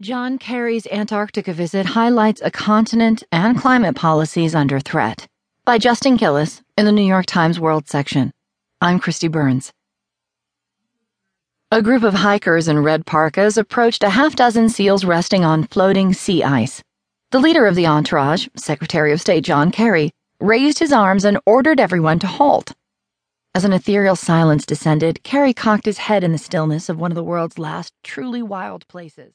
John Kerry's Antarctica visit highlights a continent and climate policies under threat. By Justin Gillis in the New York Times World section. I'm Kristi Burns. A group of hikers in red parkas approached a half dozen seals resting on floating sea ice. The leader of the entourage, Secretary of State John Kerry, raised his arms and ordered everyone to halt. As an ethereal silence descended, Kerry cocked his head in the stillness of one of the world's last truly wild places.